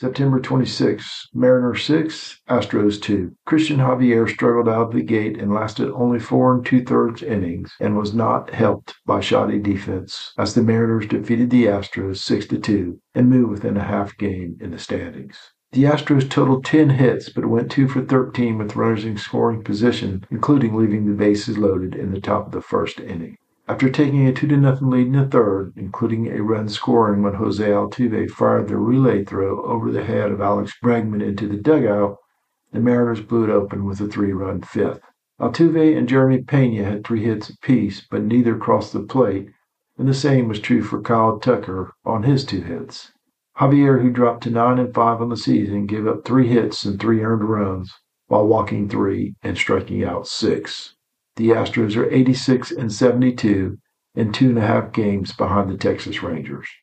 September 26, Mariners 6, Astros 2. Cristian Javier struggled out of the gate and lasted only four and two thirds innings and was not helped by shoddy defense as the Mariners defeated the Astros 6 to 2 and moved within a half game in the standings. The Astros totaled 10 hits but went 2 for 13 with runners in scoring position, including leaving the bases loaded in the top of the first inning. After taking a 2 0 lead in the third, including a run scoring when Jose Altuve fired the relay throw over the head of Alex Bregman into the dugout, the Mariners blew it open with a three run fifth. Altuve and Jeremy Pena had three hits apiece, but neither crossed the plate, and the same was true for Kyle Tucker on his two hits. Javier, who dropped to 9 and 5 on the season, gave up three hits and three earned runs while walking three and striking out six. The Astros are 86 and 72 and two and a half games behind the Texas Rangers.